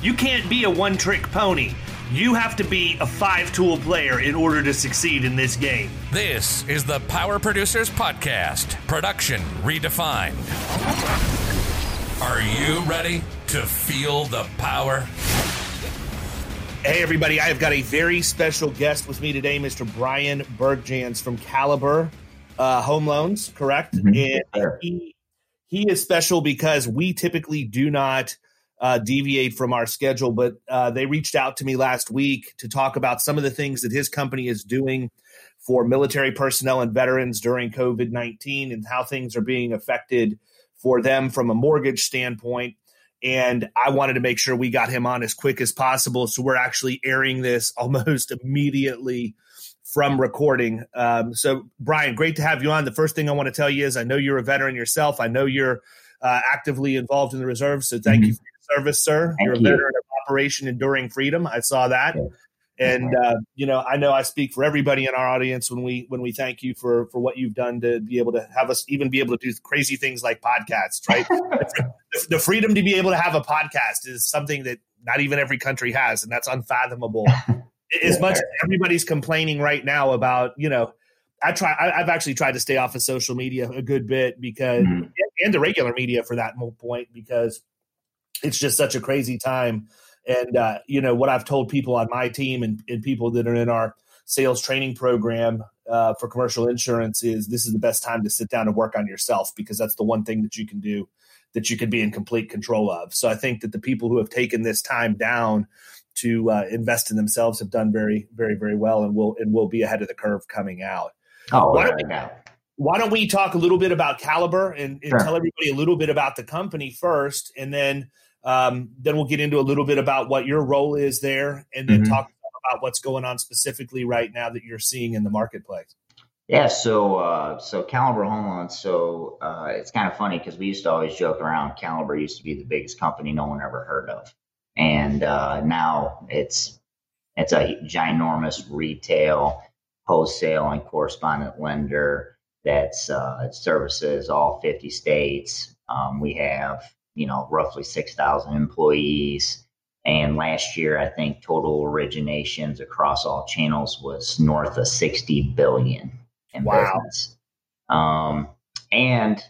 You can't be a one trick pony. You have to be a five tool player in order to succeed in this game. This is the Power Producers Podcast, production redefined. Are you ready to feel the power? Hey, everybody, I have got a very special guest with me today, Mr. Brian Bergjans from Caliber uh, Home Loans, correct? Mhm. And he, he is special because we typically do not uh, deviate from our schedule, but uh, they reached out to me last week to talk about some of the things that his company is doing for military personnel and veterans during COVID 19 and how things are being affected for them from a mortgage standpoint. And I wanted to make sure we got him on as quick as possible. So we're actually airing this almost immediately from recording. Um, so, Brian, great to have you on. The first thing I want to tell you is I know you're a veteran yourself. I know you're uh, actively involved in the reserves. So, thank you for your service, sir. Thank you're a you. veteran of Operation Enduring Freedom. I saw that. Yeah. And uh, you know, I know I speak for everybody in our audience when we when we thank you for for what you've done to be able to have us even be able to do crazy things like podcasts, right? the, the freedom to be able to have a podcast is something that not even every country has, and that's unfathomable. as much as everybody's complaining right now about, you know, I try. I, I've actually tried to stay off of social media a good bit because, Mhm. and the regular media for that point, because it's just such a crazy time. And uh, you know what I've told people on my team and, and people that are in our sales training program uh, for commercial insurance is this is the best time to sit down and work on yourself because that's the one thing that you can do that you can be in complete control of. So I think that the people who have taken this time down to uh, invest in themselves have done very, very, very well, and will and will be ahead of the curve coming out. Oh, Why don't we- Why don't we talk a little bit about Caliber and, and Sure. tell everybody a little bit about the company first, and then um, then we'll get into a little bit about what your role is there, and then Mhm. talk about what's going on specifically right now that you're seeing in the marketplace. Yeah, so uh, so Caliber Home Loans. So uh, it's kind of funny because we used to always joke around. Caliber used to be the biggest company no one ever heard of, and uh, now it's it's a ginormous retail, wholesale, and correspondent lender that's uh, services all 50 states. Um, we have you know roughly 6,000 employees. And last year, I think total originations across all channels was north of 60 billion in Wow. business. Um, and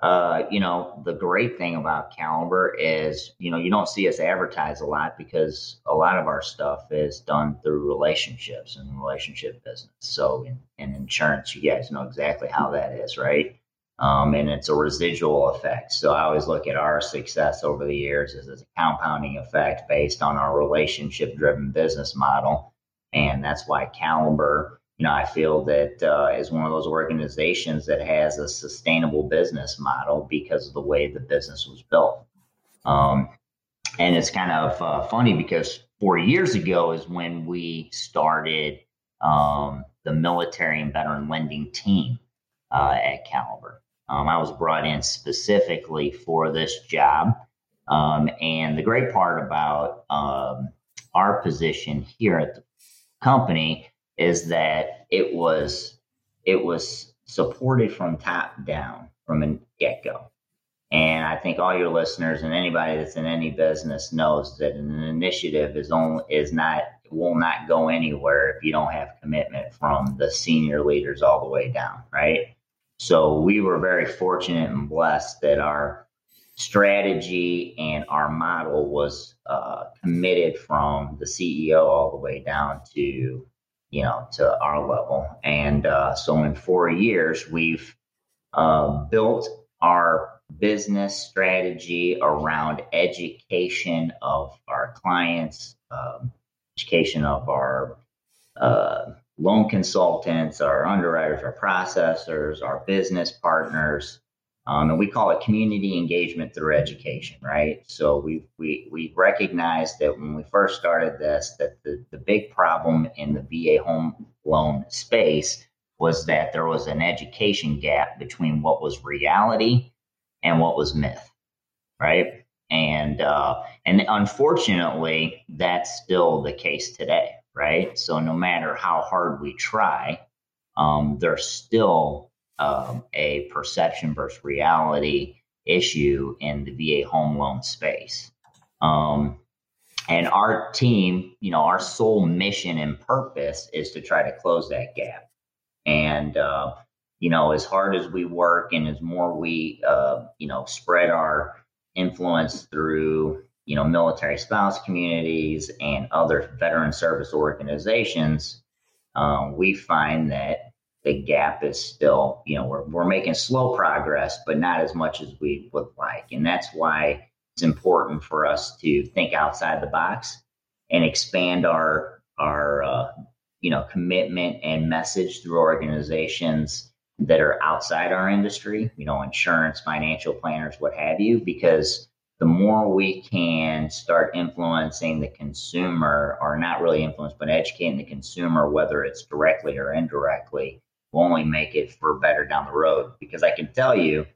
uh, you know, the great thing about Caliber is, you know, you don't see us advertise a lot because a lot of our stuff is done through relationships and relationship business. So in, in insurance, you guys know exactly how that is, right? Um, and it's a residual effect. So I always look at our success over the years as a compounding effect based on our relationship driven business model. And that's why Caliber, you know, I feel that uh, is one of those organizations that has a sustainable business model because of the way the business was built. Um, and it's kind of uh, funny because four years ago is when we started um, the military and veteran lending team uh, at Caliber. Um, I was brought in specifically for this job. Um, and the great part about um, our position here at the company is that it was it was supported from top down from a get go. And I think all your listeners and anybody that's in any business knows that an initiative is only is not will not go anywhere if you don't have commitment from the senior leaders all the way down, right? So we were very fortunate and blessed that our strategy and our model was uh, committed from the CEO all the way down to you know to our level. And uh, so in four years, we've uh, built our business strategy around education of our clients, um, education of our uh, loan consultants, our underwriters, our processors, our business partners. Um, and we call it community engagement through education, right? So we we we recognize that when we first started this, that the, the big problem in the VA home loan space was that there was an education gap between what was reality and what was myth, right? And uh, and unfortunately, that's still the case today right? So no matter how hard we try, um, there's still um, a perception versus reality issue in the VA home loan space. Um, and our team, you know, our sole mission and purpose is to try to close that gap. And, uh, you know, as hard as we work and as more we, uh, you know, spread our influence through you know, military spouse communities and other veteran service organizations, um, we find that the gap is still, you know, we're, we're making slow progress, but not as much as we would like. And that's why it's important for us to think outside the box and expand our, our, uh, you know, commitment and message through organizations that are outside our industry, you know, insurance, financial planners, what have you, because the more we can start influencing the consumer, or not really influence, but educating the consumer, whether it's directly or indirectly, will only make it for better down the road. Because I can tell you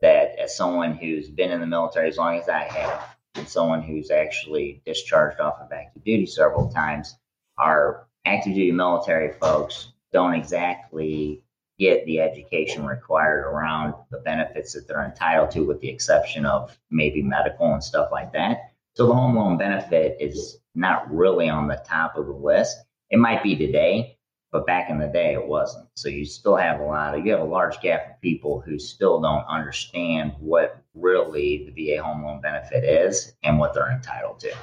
that as someone who's been in the military as long as I have, and someone who's actually discharged off of active duty several times, our active duty military folks don't exactly get the education required around the benefits that they're entitled to, with the exception of maybe medical and stuff like that. So the home loan benefit is not really on the top of the list. It might be today, but back in the day it wasn't. So you still have a lot of you have a large gap of people who still don't understand what really the VA home loan benefit is and what they're entitled to.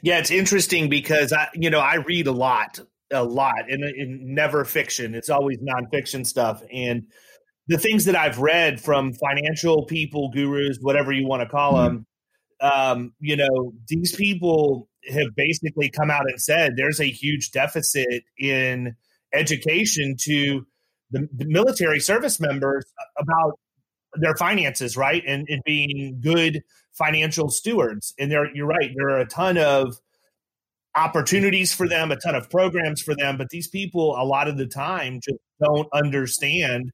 Yeah, it's interesting because I, you know, I read a lot a lot and, never fiction. It's always nonfiction stuff. And the things that I've read from financial people, gurus, whatever you want to call mm-hmm. them, um, you know, these people have basically come out and said there's a huge deficit in education to the, the military service members about their finances, right? And, and being good financial stewards. And there, you're right. There are a ton of opportunities for them, a ton of programs for them, but these people a lot of the time just don't understand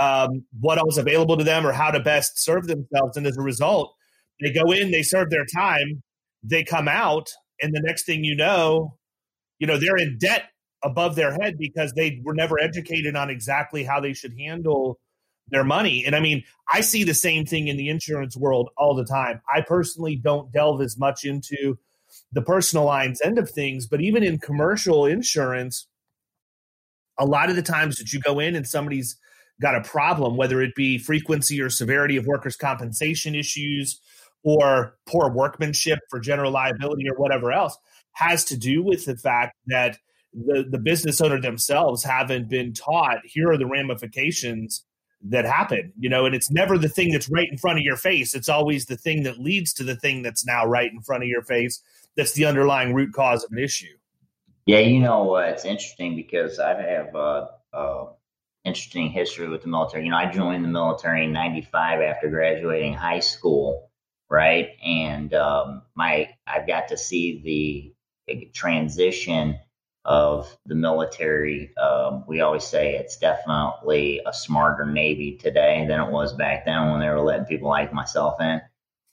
um, what else available to them or how to best serve themselves. And as a result, they go in, they serve their time, they come out, and the next thing you know, you know, they're in debt above their head because they were never educated on exactly how they should handle their money. And I mean, I see the same thing in the insurance world all the time. I personally don't delve as much into the personal lines end of things, but even in commercial insurance, a lot of the times that you go in and somebody's got a problem, whether it be frequency or severity of workers' compensation issues or poor workmanship for general liability or whatever else, has to do with the fact that the, the business owner themselves haven't been taught here are the ramifications that happen you know and it's never the thing that's right in front of your face. It's always the thing that leads to the thing that's now right in front of your face that's the underlying root cause of an issue. Yeah, you know, uh, it's interesting because I have a, a interesting history with the military. You know, I joined the military in '95 after graduating high school, right? And um, my I've got to see the transition of the military. Um, we always say it's definitely a smarter Navy today than it was back then when they were letting people like myself in.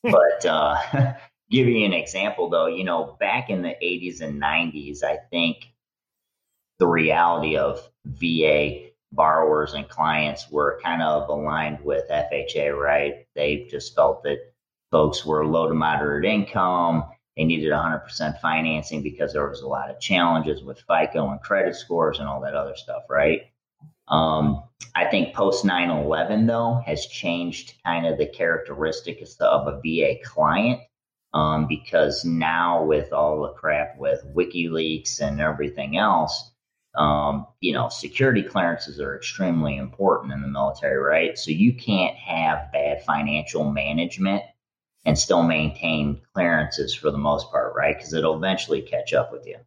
but uh, give you an example though, you know, back in the 80s and 90s, I think the reality of VA borrowers and clients were kind of aligned with FHA, right? They just felt that folks were low to moderate income. They needed 100% financing because there was a lot of challenges with FICO and credit scores and all that other stuff, right? Um, I think post 9 11, though, has changed kind of the characteristics of a VA client um, because now, with all the crap with WikiLeaks and everything else, um, you know, security clearances are extremely important in the military, right? So you can't have bad financial management and still maintain clearances for the most part, right? Because it'll eventually catch up with you.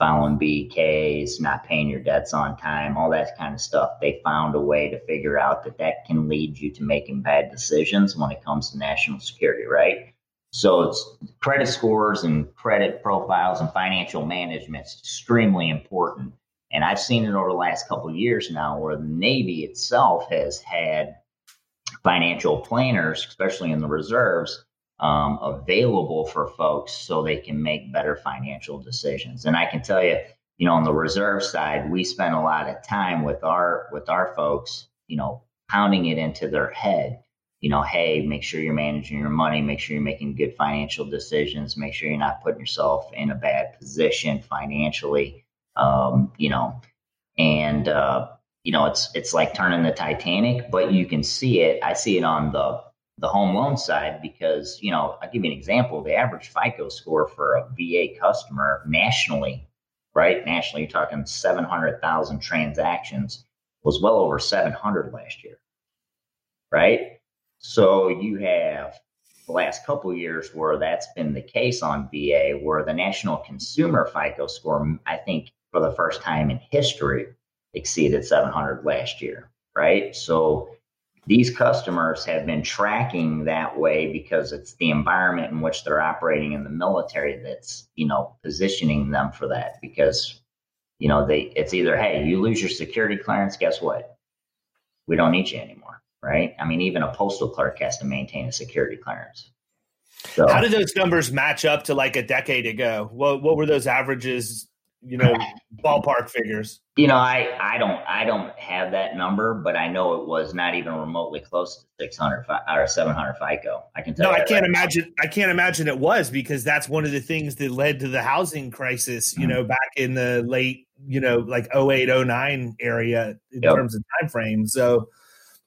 Following BKs, not paying your debts on time, all that kind of stuff. They found a way to figure out that that can lead you to making bad decisions when it comes to national security, right? So it's credit scores and credit profiles and financial management is extremely important. And I've seen it over the last couple of years now where the Navy itself has had financial planners, especially in the reserves, um, available for folks so they can make better financial decisions. And I can tell you, you know, on the reserve side, we spend a lot of time with our with our folks, you know, pounding it into their head. You know, hey, make sure you're managing your money, make sure you're making good financial decisions, make sure you're not putting yourself in a bad position financially. Um, you know, and uh, you know, it's it's like turning the Titanic, but you can see it. I see it on the the home loan side because you know i'll give you an example the average fico score for a va customer nationally right nationally you're talking 700000 transactions was well over 700 last year right so you have the last couple years where that's been the case on va where the national consumer fico score i think for the first time in history exceeded 700 last year right? So these customers have been tracking that way because it's the environment in which they're operating in the military that's you know positioning them for that because you know they it's either hey you lose your security clearance guess what? We don't need you anymore right i mean even a postal clerk has to maintain a security clearance so, how did those numbers match up to like a decade ago what, what were those averages you know ballpark figures you know i i don't i don't have that number but i know it was not even remotely close to 600 or 700 fico i can tell no i can't right imagine now. i can't imagine it was because that's one of the things that led to the housing crisis you mm-hmm. know back in the late you know like 08 09 area in yep. terms of time frame so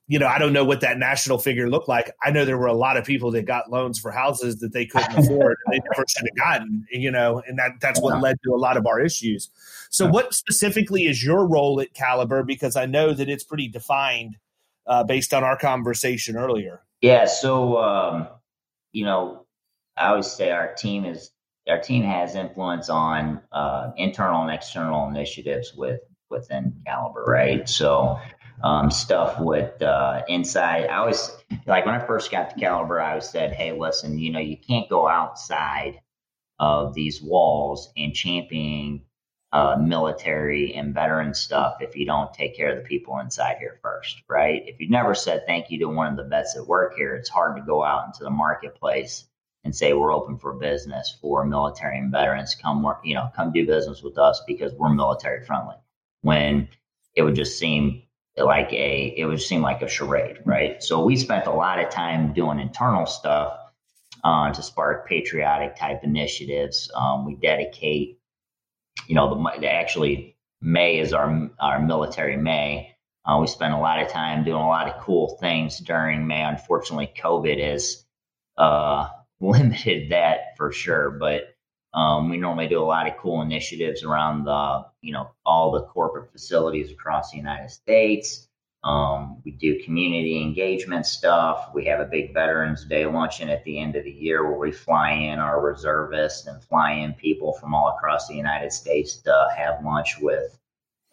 you know, I don't know what that national figure looked like. I know there were a lot of people that got loans for houses that they couldn't afford, they never should have gotten, you know, and that that's what led to a lot of our issues. So, what specifically is your role at Caliber? Because I know that it's pretty defined uh, based on our conversation earlier. Yeah. So, um, you know, I always say our team is our team has influence on uh, internal and external initiatives with within Caliber, right? So um, stuff with uh, inside. I always like when I first got to Caliber, I always said, "Hey, listen, you know, you can't go outside of these walls and championing uh, military and veteran stuff if you don't take care of the people inside here first, right? If you've never said thank you to one of the vets that work here, it's hard to go out into the marketplace and say we're open for business for military and veterans. Come work, you know, come do business with us because we're military friendly. When it would just seem like a it would seem like a charade, right? So we spent a lot of time doing internal stuff uh, to spark patriotic type initiatives. Um, we dedicate, you know, the actually May is our our military May. Uh, we spend a lot of time doing a lot of cool things during May. Unfortunately, COVID has uh, limited that for sure, but um, we normally do a lot of cool initiatives around the, you know, all the corporate facilities across the United States. Um, we do community engagement stuff. We have a big Veterans Day luncheon at the end of the year where we fly in our reservists and fly in people from all across the United States to have lunch with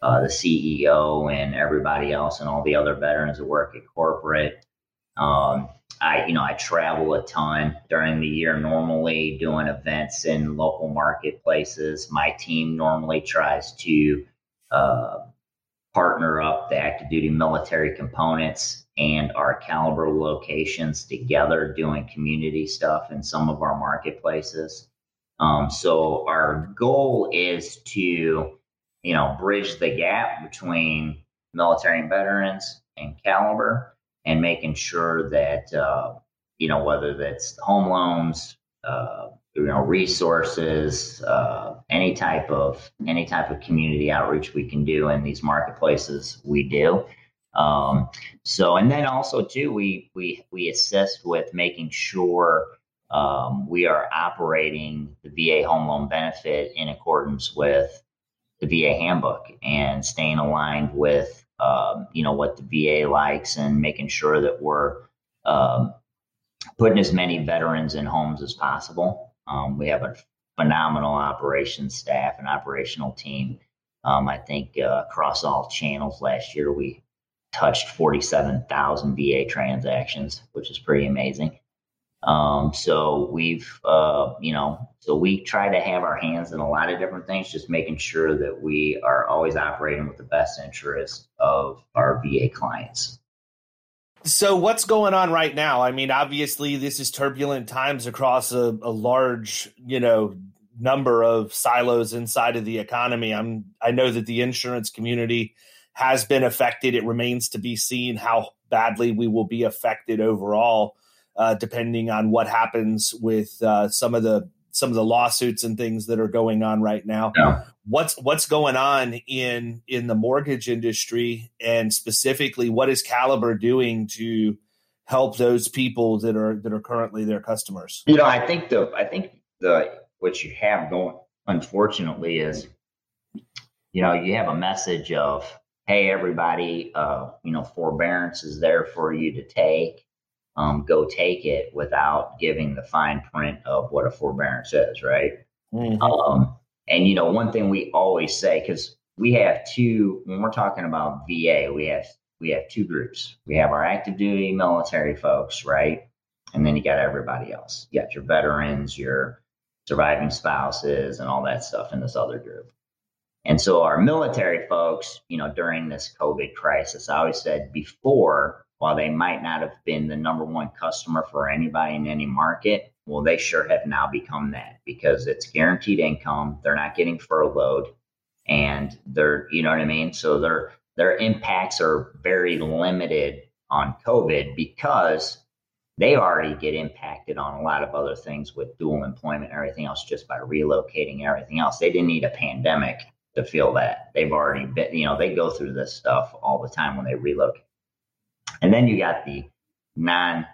uh, the CEO and everybody else and all the other veterans that work at corporate. Um, I, you know, I travel a ton during the year normally doing events in local marketplaces. My team normally tries to uh, partner up the active duty military components and our caliber locations together doing community stuff in some of our marketplaces. Um, so our goal is to, you know, bridge the gap between military and veterans and caliber and making sure that uh, you know whether that's home loans, uh, you know resources, uh, any type of any type of community outreach we can do in these marketplaces, we do. Um, so, and then also too, we we we assist with making sure um, we are operating the VA home loan benefit in accordance with the VA handbook and staying aligned with um, you know what the VA likes and making sure that we're um, putting as many veterans in homes as possible. Um, we have a phenomenal operations staff and operational team. Um, I think uh, across all channels last year we touched 47,000 VA transactions, which is pretty amazing. Um, so we've, uh, you know, so we try to have our hands in a lot of different things, just making sure that we are always operating with the best interest of our VA clients. So what's going on right now? I mean, obviously this is turbulent times across a, a large, you know, number of silos inside of the economy. I'm I know that the insurance community has been affected. It remains to be seen how badly we will be affected overall, uh, depending on what happens with uh, some of the some of the lawsuits and things that are going on right now. Yeah. What's what's going on in in the mortgage industry, and specifically, what is Caliber doing to help those people that are that are currently their customers? You know, I think the I think the what you have going, unfortunately, is you know you have a message of hey everybody, uh, you know, forbearance is there for you to take um, go take it without giving the fine print of what a forbearance is, right? Mm-hmm. Um, and you know, one thing we always say because we have two when we're talking about VA, we have we have two groups. We have our active duty military folks, right? And then you got everybody else. You got your veterans, your surviving spouses, and all that stuff in this other group. And so our military folks, you know, during this COVID crisis, I always said before while they might not have been the number one customer for anybody in any market, well, they sure have now become that because it's guaranteed income. They're not getting furloughed and they're, you know what I mean? So their their impacts are very limited on COVID because they already get impacted on a lot of other things with dual employment and everything else just by relocating and everything else. They didn't need a pandemic to feel that. They've already been, you know, they go through this stuff all the time when they relocate. And then you got the non,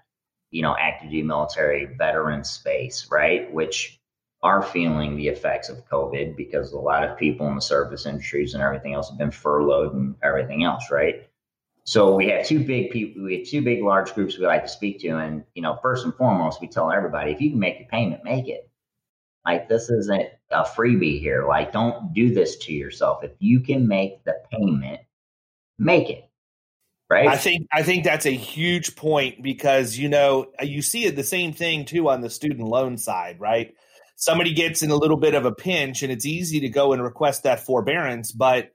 you know, active duty military veteran space, right? Which are feeling the effects of COVID because a lot of people in the service industries and everything else have been furloughed and everything else, right? So we have two big people, we have two big large groups we like to speak to. And, you know, first and foremost, we tell everybody if you can make the payment, make it. Like this isn't a freebie here. Like, don't do this to yourself. If you can make the payment, make it right i think i think that's a huge point because you know you see it the same thing too on the student loan side right somebody gets in a little bit of a pinch and it's easy to go and request that forbearance but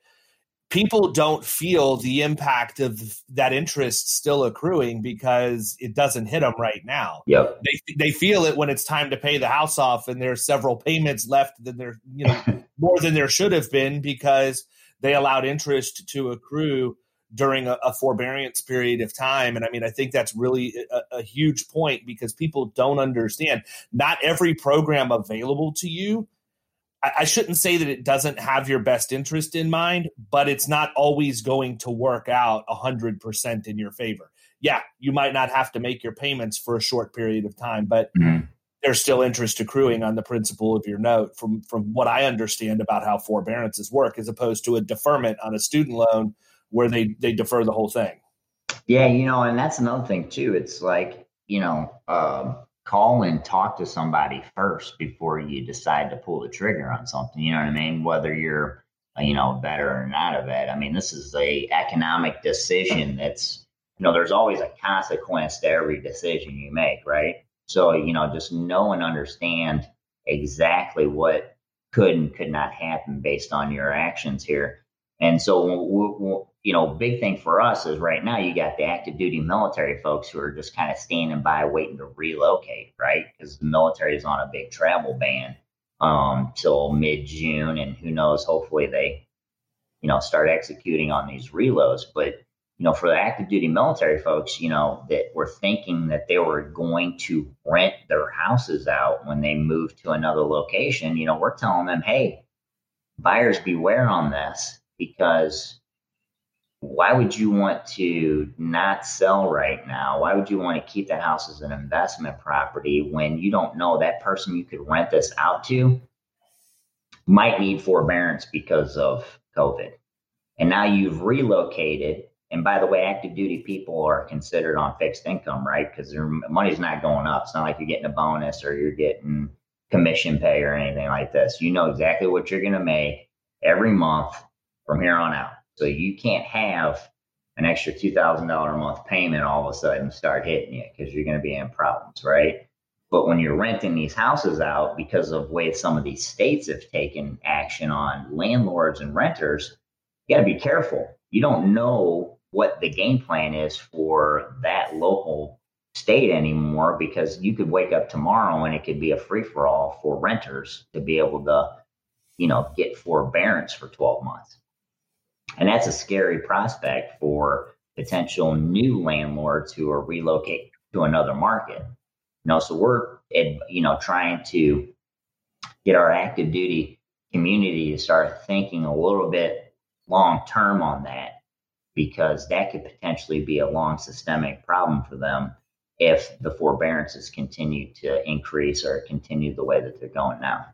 people don't feel the impact of that interest still accruing because it doesn't hit them right now. Yep. They they feel it when it's time to pay the house off and there's several payments left than there you know more than there should have been because they allowed interest to accrue during a, a, forbearance period of time. And I mean, I think that's really a, a, huge point because people don't understand. Not every program available to you. I, I shouldn't say that it doesn't have your best interest in mind, but it's not always going to work out 100% in your favor. Yeah, you might not have to make your payments for a short period of time, but mm-hmm. there's still interest accruing on the principal of your note from from what I understand about how forbearances work as opposed to a deferment on a student loan where they they defer the whole thing. Yeah, you know, and that's another thing too. It's like you know, uh, call and talk to somebody first before you decide to pull the trigger on something. You know what I mean? Whether you're you know better or not of it. I mean, this is a economic decision that's you know there's always a consequence to every decision you make, right? So you know, just know and understand exactly what could and could not happen based on your actions here. And so you know, big thing for us is right now you got the active duty military folks who are just kind of standing by waiting to relocate, right? Because the military is on a big travel ban um, till mid June, and who knows? Hopefully they, you know, start executing on these reloads. But you know, for the active duty military folks, you know, that were thinking that they were going to rent their houses out when they move to another location, you know, we're telling them, hey, buyers beware on this because why would you want to not sell right now? Why would you want to keep that house as an investment property when you don't know that person you could rent this out to might need forbearance because of COVID? And now you've relocated. And by the way, active duty people are considered on fixed income, right? Because their money's not going up. It's not like you're getting a bonus or you're getting commission pay or anything like this. You know exactly what you're going to make every month from here on out. So you can't have an extra $2,000 a month payment all of a sudden start hitting you because you're going to be in problems, right? But when you're renting these houses out because of way some of these states have taken action on landlords and renters, you got to be careful. You don't know what the game plan is for that local state anymore because you could wake up tomorrow and it could be a free for all for renters to be able to, you know, get forbearance for 12 months. And that's a scary prospect for potential new landlords who are relocating to another market. You know, so we're, you know, trying to get our active duty community to start thinking a little bit long term on that because that could potentially be a long systemic problem for them if the forbearances continue to increase or continue the way that they're going now.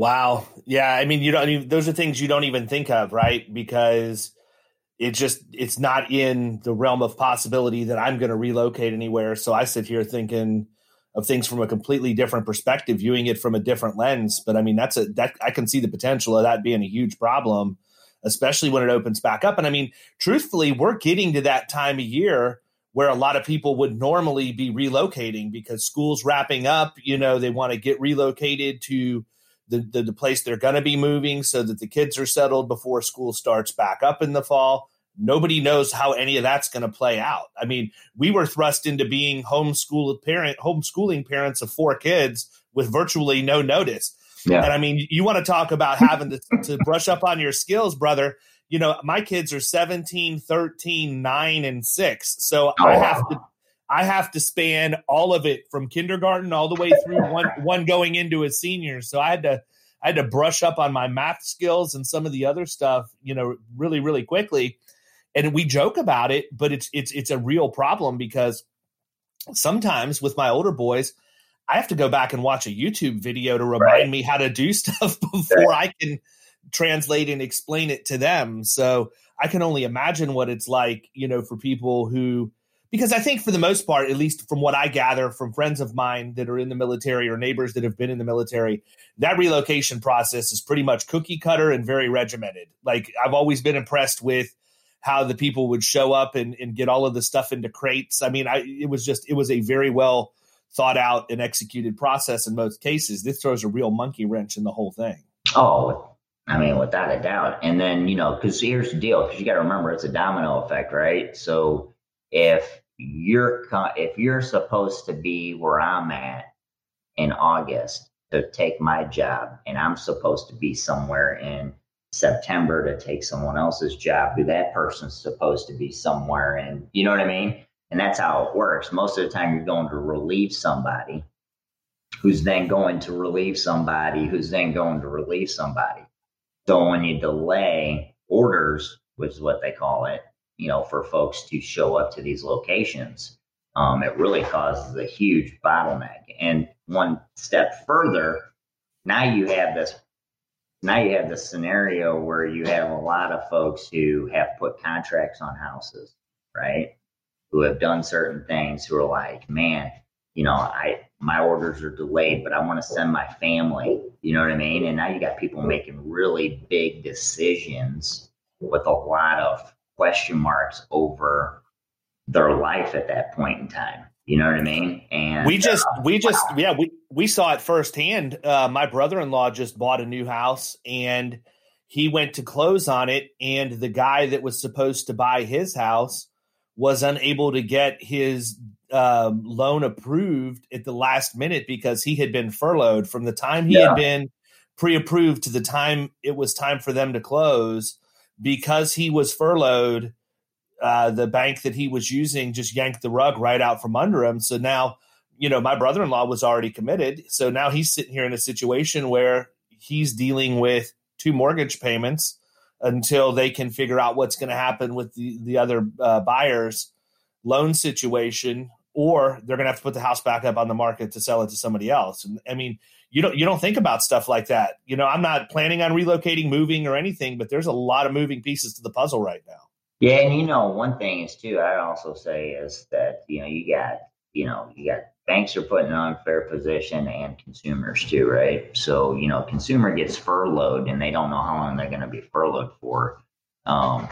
Wow. Yeah. I mean, you don't, even, those are things you don't even think of, right? Because it just, it's not in the realm of possibility that I'm going to relocate anywhere. So I sit here thinking of things from a completely different perspective, viewing it from a different lens. But I mean, that's a, that I can see the potential of that being a huge problem, especially when it opens back up. And I mean, truthfully, we're getting to that time of year where a lot of people would normally be relocating because school's wrapping up. You know, they want to get relocated to, the, the, the place they're going to be moving so that the kids are settled before school starts back up in the fall. Nobody knows how any of that's going to play out. I mean, we were thrust into being homeschooled parent, homeschooling parents of four kids with virtually no notice. Yeah. And I mean, you want to talk about having to, to brush up on your skills, brother. You know, my kids are 17, 13, 9, and 6. So oh, I have to I have to span all of it from kindergarten all the way through one one going into a senior. So I had to I had to brush up on my math skills and some of the other stuff, you know, really really quickly. And we joke about it, but it's it's it's a real problem because sometimes with my older boys, I have to go back and watch a YouTube video to remind right. me how to do stuff before I can translate and explain it to them. So I can only imagine what it's like, you know, for people who because I think for the most part, at least from what I gather from friends of mine that are in the military or neighbors that have been in the military, that relocation process is pretty much cookie cutter and very regimented. Like I've always been impressed with how the people would show up and, and get all of the stuff into crates. I mean, I it was just it was a very well thought out and executed process in most cases. This throws a real monkey wrench in the whole thing. Oh, I mean, without a doubt. And then, you know, because here's the deal, because you got to remember it's a domino effect, right? So if you're if you're supposed to be where I'm at in August to take my job, and I'm supposed to be somewhere in September to take someone else's job, who that person's supposed to be somewhere in, you know what I mean? And that's how it works. Most of the time, you're going to relieve somebody who's then going to relieve somebody who's then going to relieve somebody. So when you delay orders, which is what they call it, you know, for folks to show up to these locations, um, it really causes a huge bottleneck. And one step further, now you have this now you have this scenario where you have a lot of folks who have put contracts on houses, right? Who have done certain things who are like, man, you know, I my orders are delayed, but I want to send my family. You know what I mean? And now you got people making really big decisions with a lot of question marks over their life at that point in time. You know what I mean? And we just, uh, we just, wow. yeah, we we saw it firsthand. Uh, my brother in law just bought a new house, and he went to close on it, and the guy that was supposed to buy his house was unable to get his um, loan approved at the last minute because he had been furloughed from the time he yeah. had been pre-approved to the time it was time for them to close because he was furloughed, uh, the bank that he was using just yanked the rug right out from under him. So now, you know, my brother in law was already committed. So now he's sitting here in a situation where he's dealing with two mortgage payments, until they can figure out what's going to happen with the the other uh, buyers loan situation or they're going to have to put the house back up on the market to sell it to somebody else. And I mean, you don't you don't think about stuff like that. You know, I'm not planning on relocating, moving, or anything, but there's a lot of moving pieces to the puzzle right now. Yeah, and you know, one thing is too. I also say is that you know you got you know you got banks are putting an unfair position and consumers too, right? So you know, consumer gets furloughed and they don't know how long they're going to be furloughed for. Um,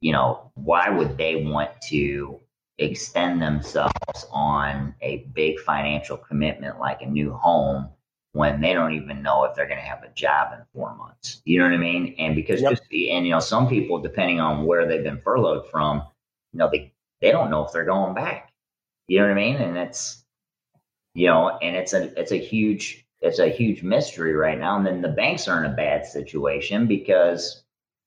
you know, why would they want to extend themselves on a big financial commitment like a new home when they don't even know if they're going to have a job in four months. You know what I mean? And because yep. just and you know some people, depending on where they've been furloughed from, you know they they don't know if they're going back. You know what I mean? And it's you know, and it's a it's a huge it's a huge mystery right now. And then the banks are in a bad situation because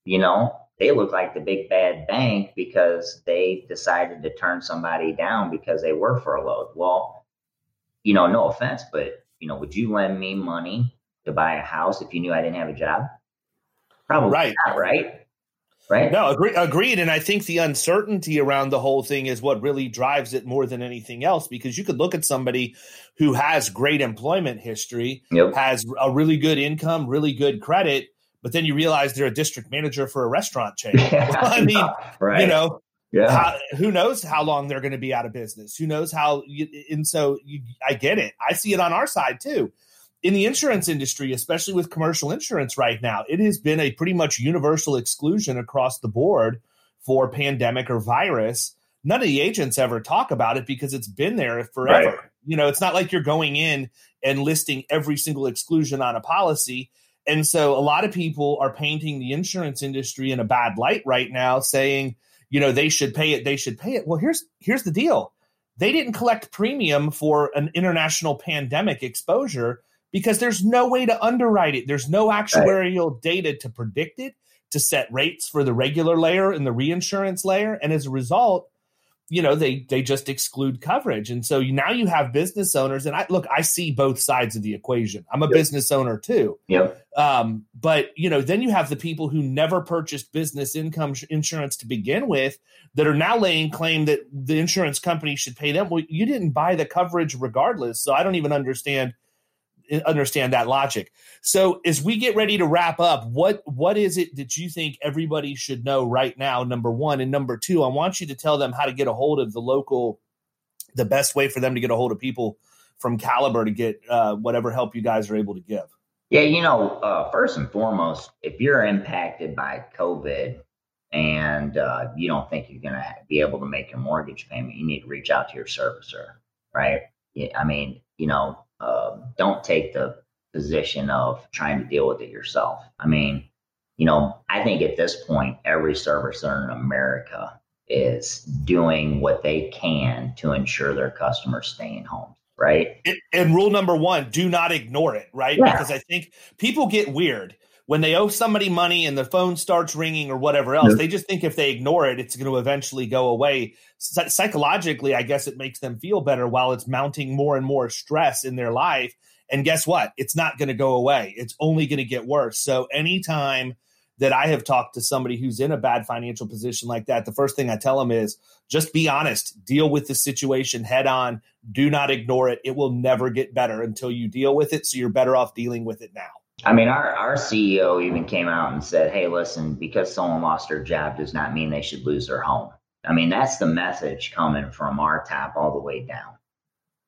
you know they look like the big bad bank because they decided to turn somebody down because they were furloughed. Well, you know, no offense, but you know, would you lend me money to buy a house if you knew I didn't have a job? Probably right. not, right? Right. No, agree, agreed. And I think the uncertainty around the whole thing is what really drives it more than anything else. Because you could look at somebody who has great employment history, yep. has a really good income, really good credit, but then you realize they're a district manager for a restaurant chain. Yeah, I mean, right. you know, yeah. How, who knows how long they're going to be out of business? Who knows how? You, and so you, I get it. I see it on our side too. In the insurance industry, especially with commercial insurance right now, it has been a pretty much universal exclusion across the board for pandemic or virus. None of the agents ever talk about it because it's been there forever. Right. You know, it's not like you're going in and listing every single exclusion on a policy and so a lot of people are painting the insurance industry in a bad light right now, saying, you know, they should pay it, they should pay it. Well, here's here's the deal. They didn't collect premium for an international pandemic exposure because there's no way to underwrite it. There's no actuarial data to predict it, to set rates for the regular layer and the reinsurance layer. And as a result, you know they they just exclude coverage and so now you have business owners and i look i see both sides of the equation i'm a yep. business owner too yep. um, but you know then you have the people who never purchased business income insurance to begin with that are now laying claim that the insurance company should pay them well you didn't buy the coverage regardless so i don't even understand understand that logic. So as we get ready to wrap up, what what is it that you think everybody should know right now? Number one and number two, I want you to tell them how to get a hold of the local, the best way for them to get a hold of people from Caliber to get uh, whatever help you guys are able to give. Yeah, you know, uh, first and foremost, if you're impacted by COVID and uh, you don't think you're going to be able to make your mortgage payment, you need to reach out to your servicer, right? I mean, you know, uh, don't take the position of trying to deal with it yourself. I mean, you know, I think at this point, every servicer in America is doing what they can to ensure their customers stay in homes, right? And rule number one, do not ignore it, right? Yeah. Because I think people get weird when they owe somebody money and the phone starts ringing or whatever else, they just think if they ignore it, it's going to eventually go away. Psychologically, I guess it makes them feel better while it's mounting more and more stress in their life. And guess what? It's not going to go away. It's only going to get worse. So anytime that I have talked to somebody who's in a bad financial position like that, the first thing I tell them is just be honest, deal with the situation head on. Do not ignore it. It will never get better until you deal with it. So you're better off dealing with it now. I mean, our, our CEO even came out and said, hey, listen, because someone lost their job does not mean they should lose their home. I mean, that's the message coming from our top all the way down.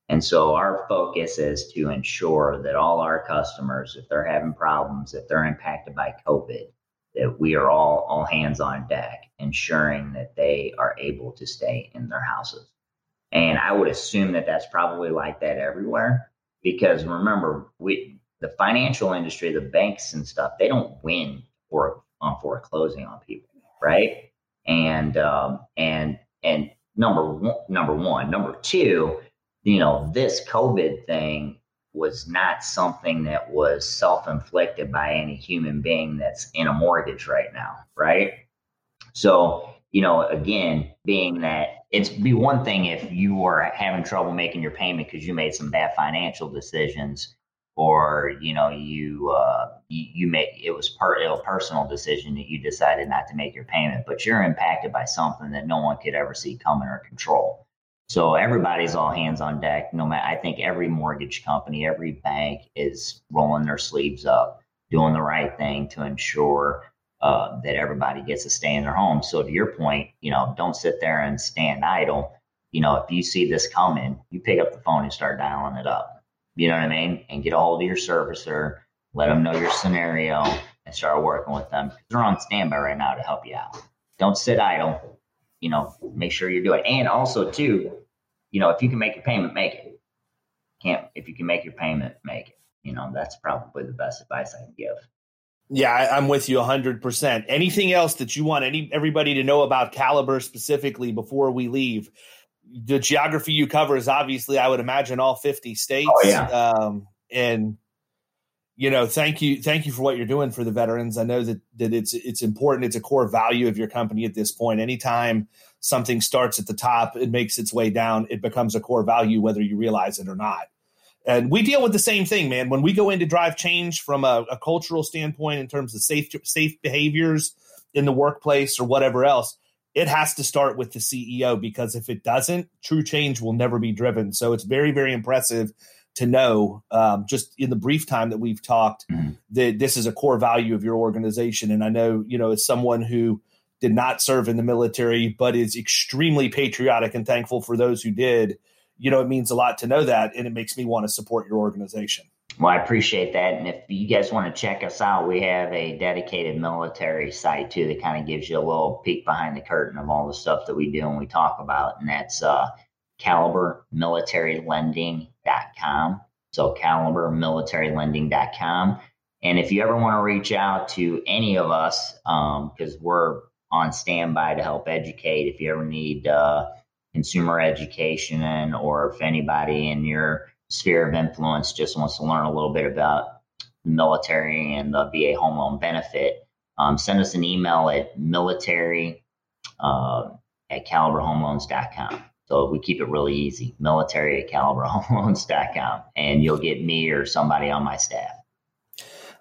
And so our focus is to ensure that all our customers, if they're having problems, if they're impacted by COVID, that we are all all hands on deck, ensuring that they are able to stay in their houses. And I would assume that that's probably like that everywhere, because remember, we the financial industry, the banks and stuff, they don't win for on foreclosing on people, right? And um, and and number one, number one, number two, you know, this COVID thing was not something that was self-inflicted by any human being that's in a mortgage right now, right? So, you know, again, being that it's be one thing if you were having trouble making your payment because you made some bad financial decisions or you know you uh, you, you make it was part a personal decision that you decided not to make your payment, but you're impacted by something that no one could ever see coming or control. So everybody's all hands on deck. No matter, I think every mortgage company, every bank is rolling their sleeves up, doing the right thing to ensure uh, that everybody gets to stay in their home. So to your point, you know, don't sit there and stand idle. You know, if you see this coming, you pick up the phone and start dialing it up. You know what I mean? And get a hold of your servicer, let them know your scenario, and start working with them. They're on standby right now to help you out. Don't sit idle you know, make sure you do it. And also too, you know, if you can make your payment, make it. Can't if you can make your payment, make it. You know, that's probably the best advice I can give. Yeah, I, am with you 100%. Anything else that you want any everybody to know about Caliber specifically before we leave? The geography you cover is obviously, I would imagine, all 50 states. Oh, yeah. Um, and you know, thank you, thank you for what you're doing for the veterans. I know that that it's it's important. It's a core value of your company at this point. Anytime something starts at the top, it makes its way down. It becomes a core value, whether you realize it or not. And we deal with the same thing, man. When we go in to drive change from a, a cultural standpoint in terms of safe safe behaviors in the workplace or whatever else, it has to start with the CEO because if it doesn't, true change will never be driven. So it's very, very impressive to know um, just in the brief time that we've talked mm-hmm. that this is a core value of your organization and i know you know as someone who did not serve in the military but is extremely patriotic and thankful for those who did you know it means a lot to know that and it makes me want to support your organization well i appreciate that and if you guys want to check us out we have a dedicated military site too that kind of gives you a little peek behind the curtain of all the stuff that we do and we talk about and that's uh calibermilitarylending.com. So calibermilitarylending.com. And if you ever want to reach out to any of us, because um, we're on standby to help educate, if you ever need uh, consumer education, or if anybody in your sphere of influence just wants to learn a little bit about the military and the VA home loan benefit, um, send us an email at military uh, at caliberhomeloans.com. So we keep it really easy. Military at caliberhomeloans.com, and you'll get me or somebody on my staff.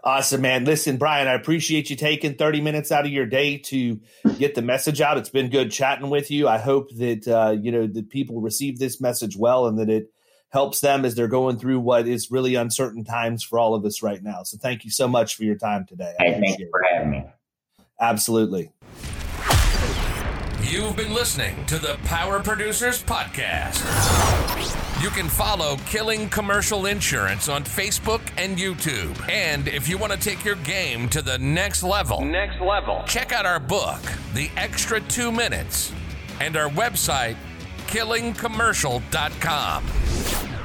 Awesome, man. Listen, Brian, I appreciate you taking 30 minutes out of your day to get the message out. It's been good chatting with you. I hope that, uh, you know, that people receive this message well and that it helps them as they're going through what is really uncertain times for all of us right now. So thank you so much for your time today. Hey, thank you for having me. Absolutely. You've been listening to the Power Producers Podcast. You can follow Killing Commercial Insurance on Facebook and YouTube. And if you want to take your game to the next level, next level, check out our book, The Extra Two Minutes, and our website, killingcommercial.com.